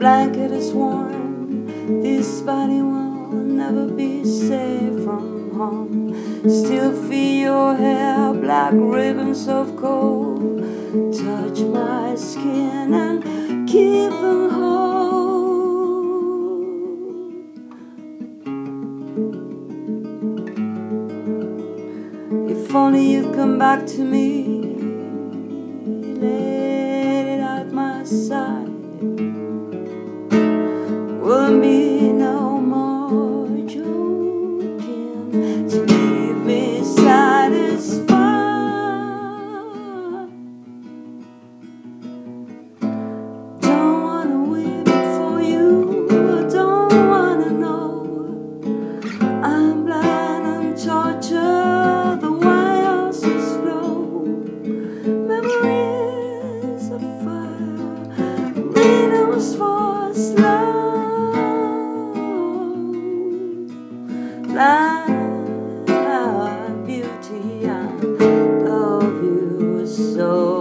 is warm. This body will never be safe from harm. Still feel your hair, black ribbons of cold. Touch my skin and keep them whole. If only you'd come back to me, let it out my side. You so.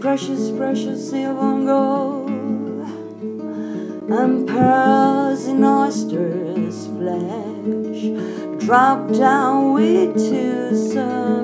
Precious, precious silver and gold, and pearls in oysters' flesh, drop down with to serve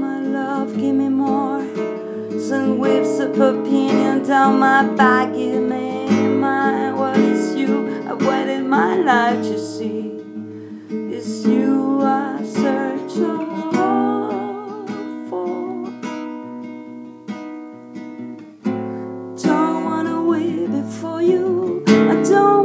my love, give me more Some whips of opinion down my back, give me my what is you? I've waited my life to see. Before you. I don't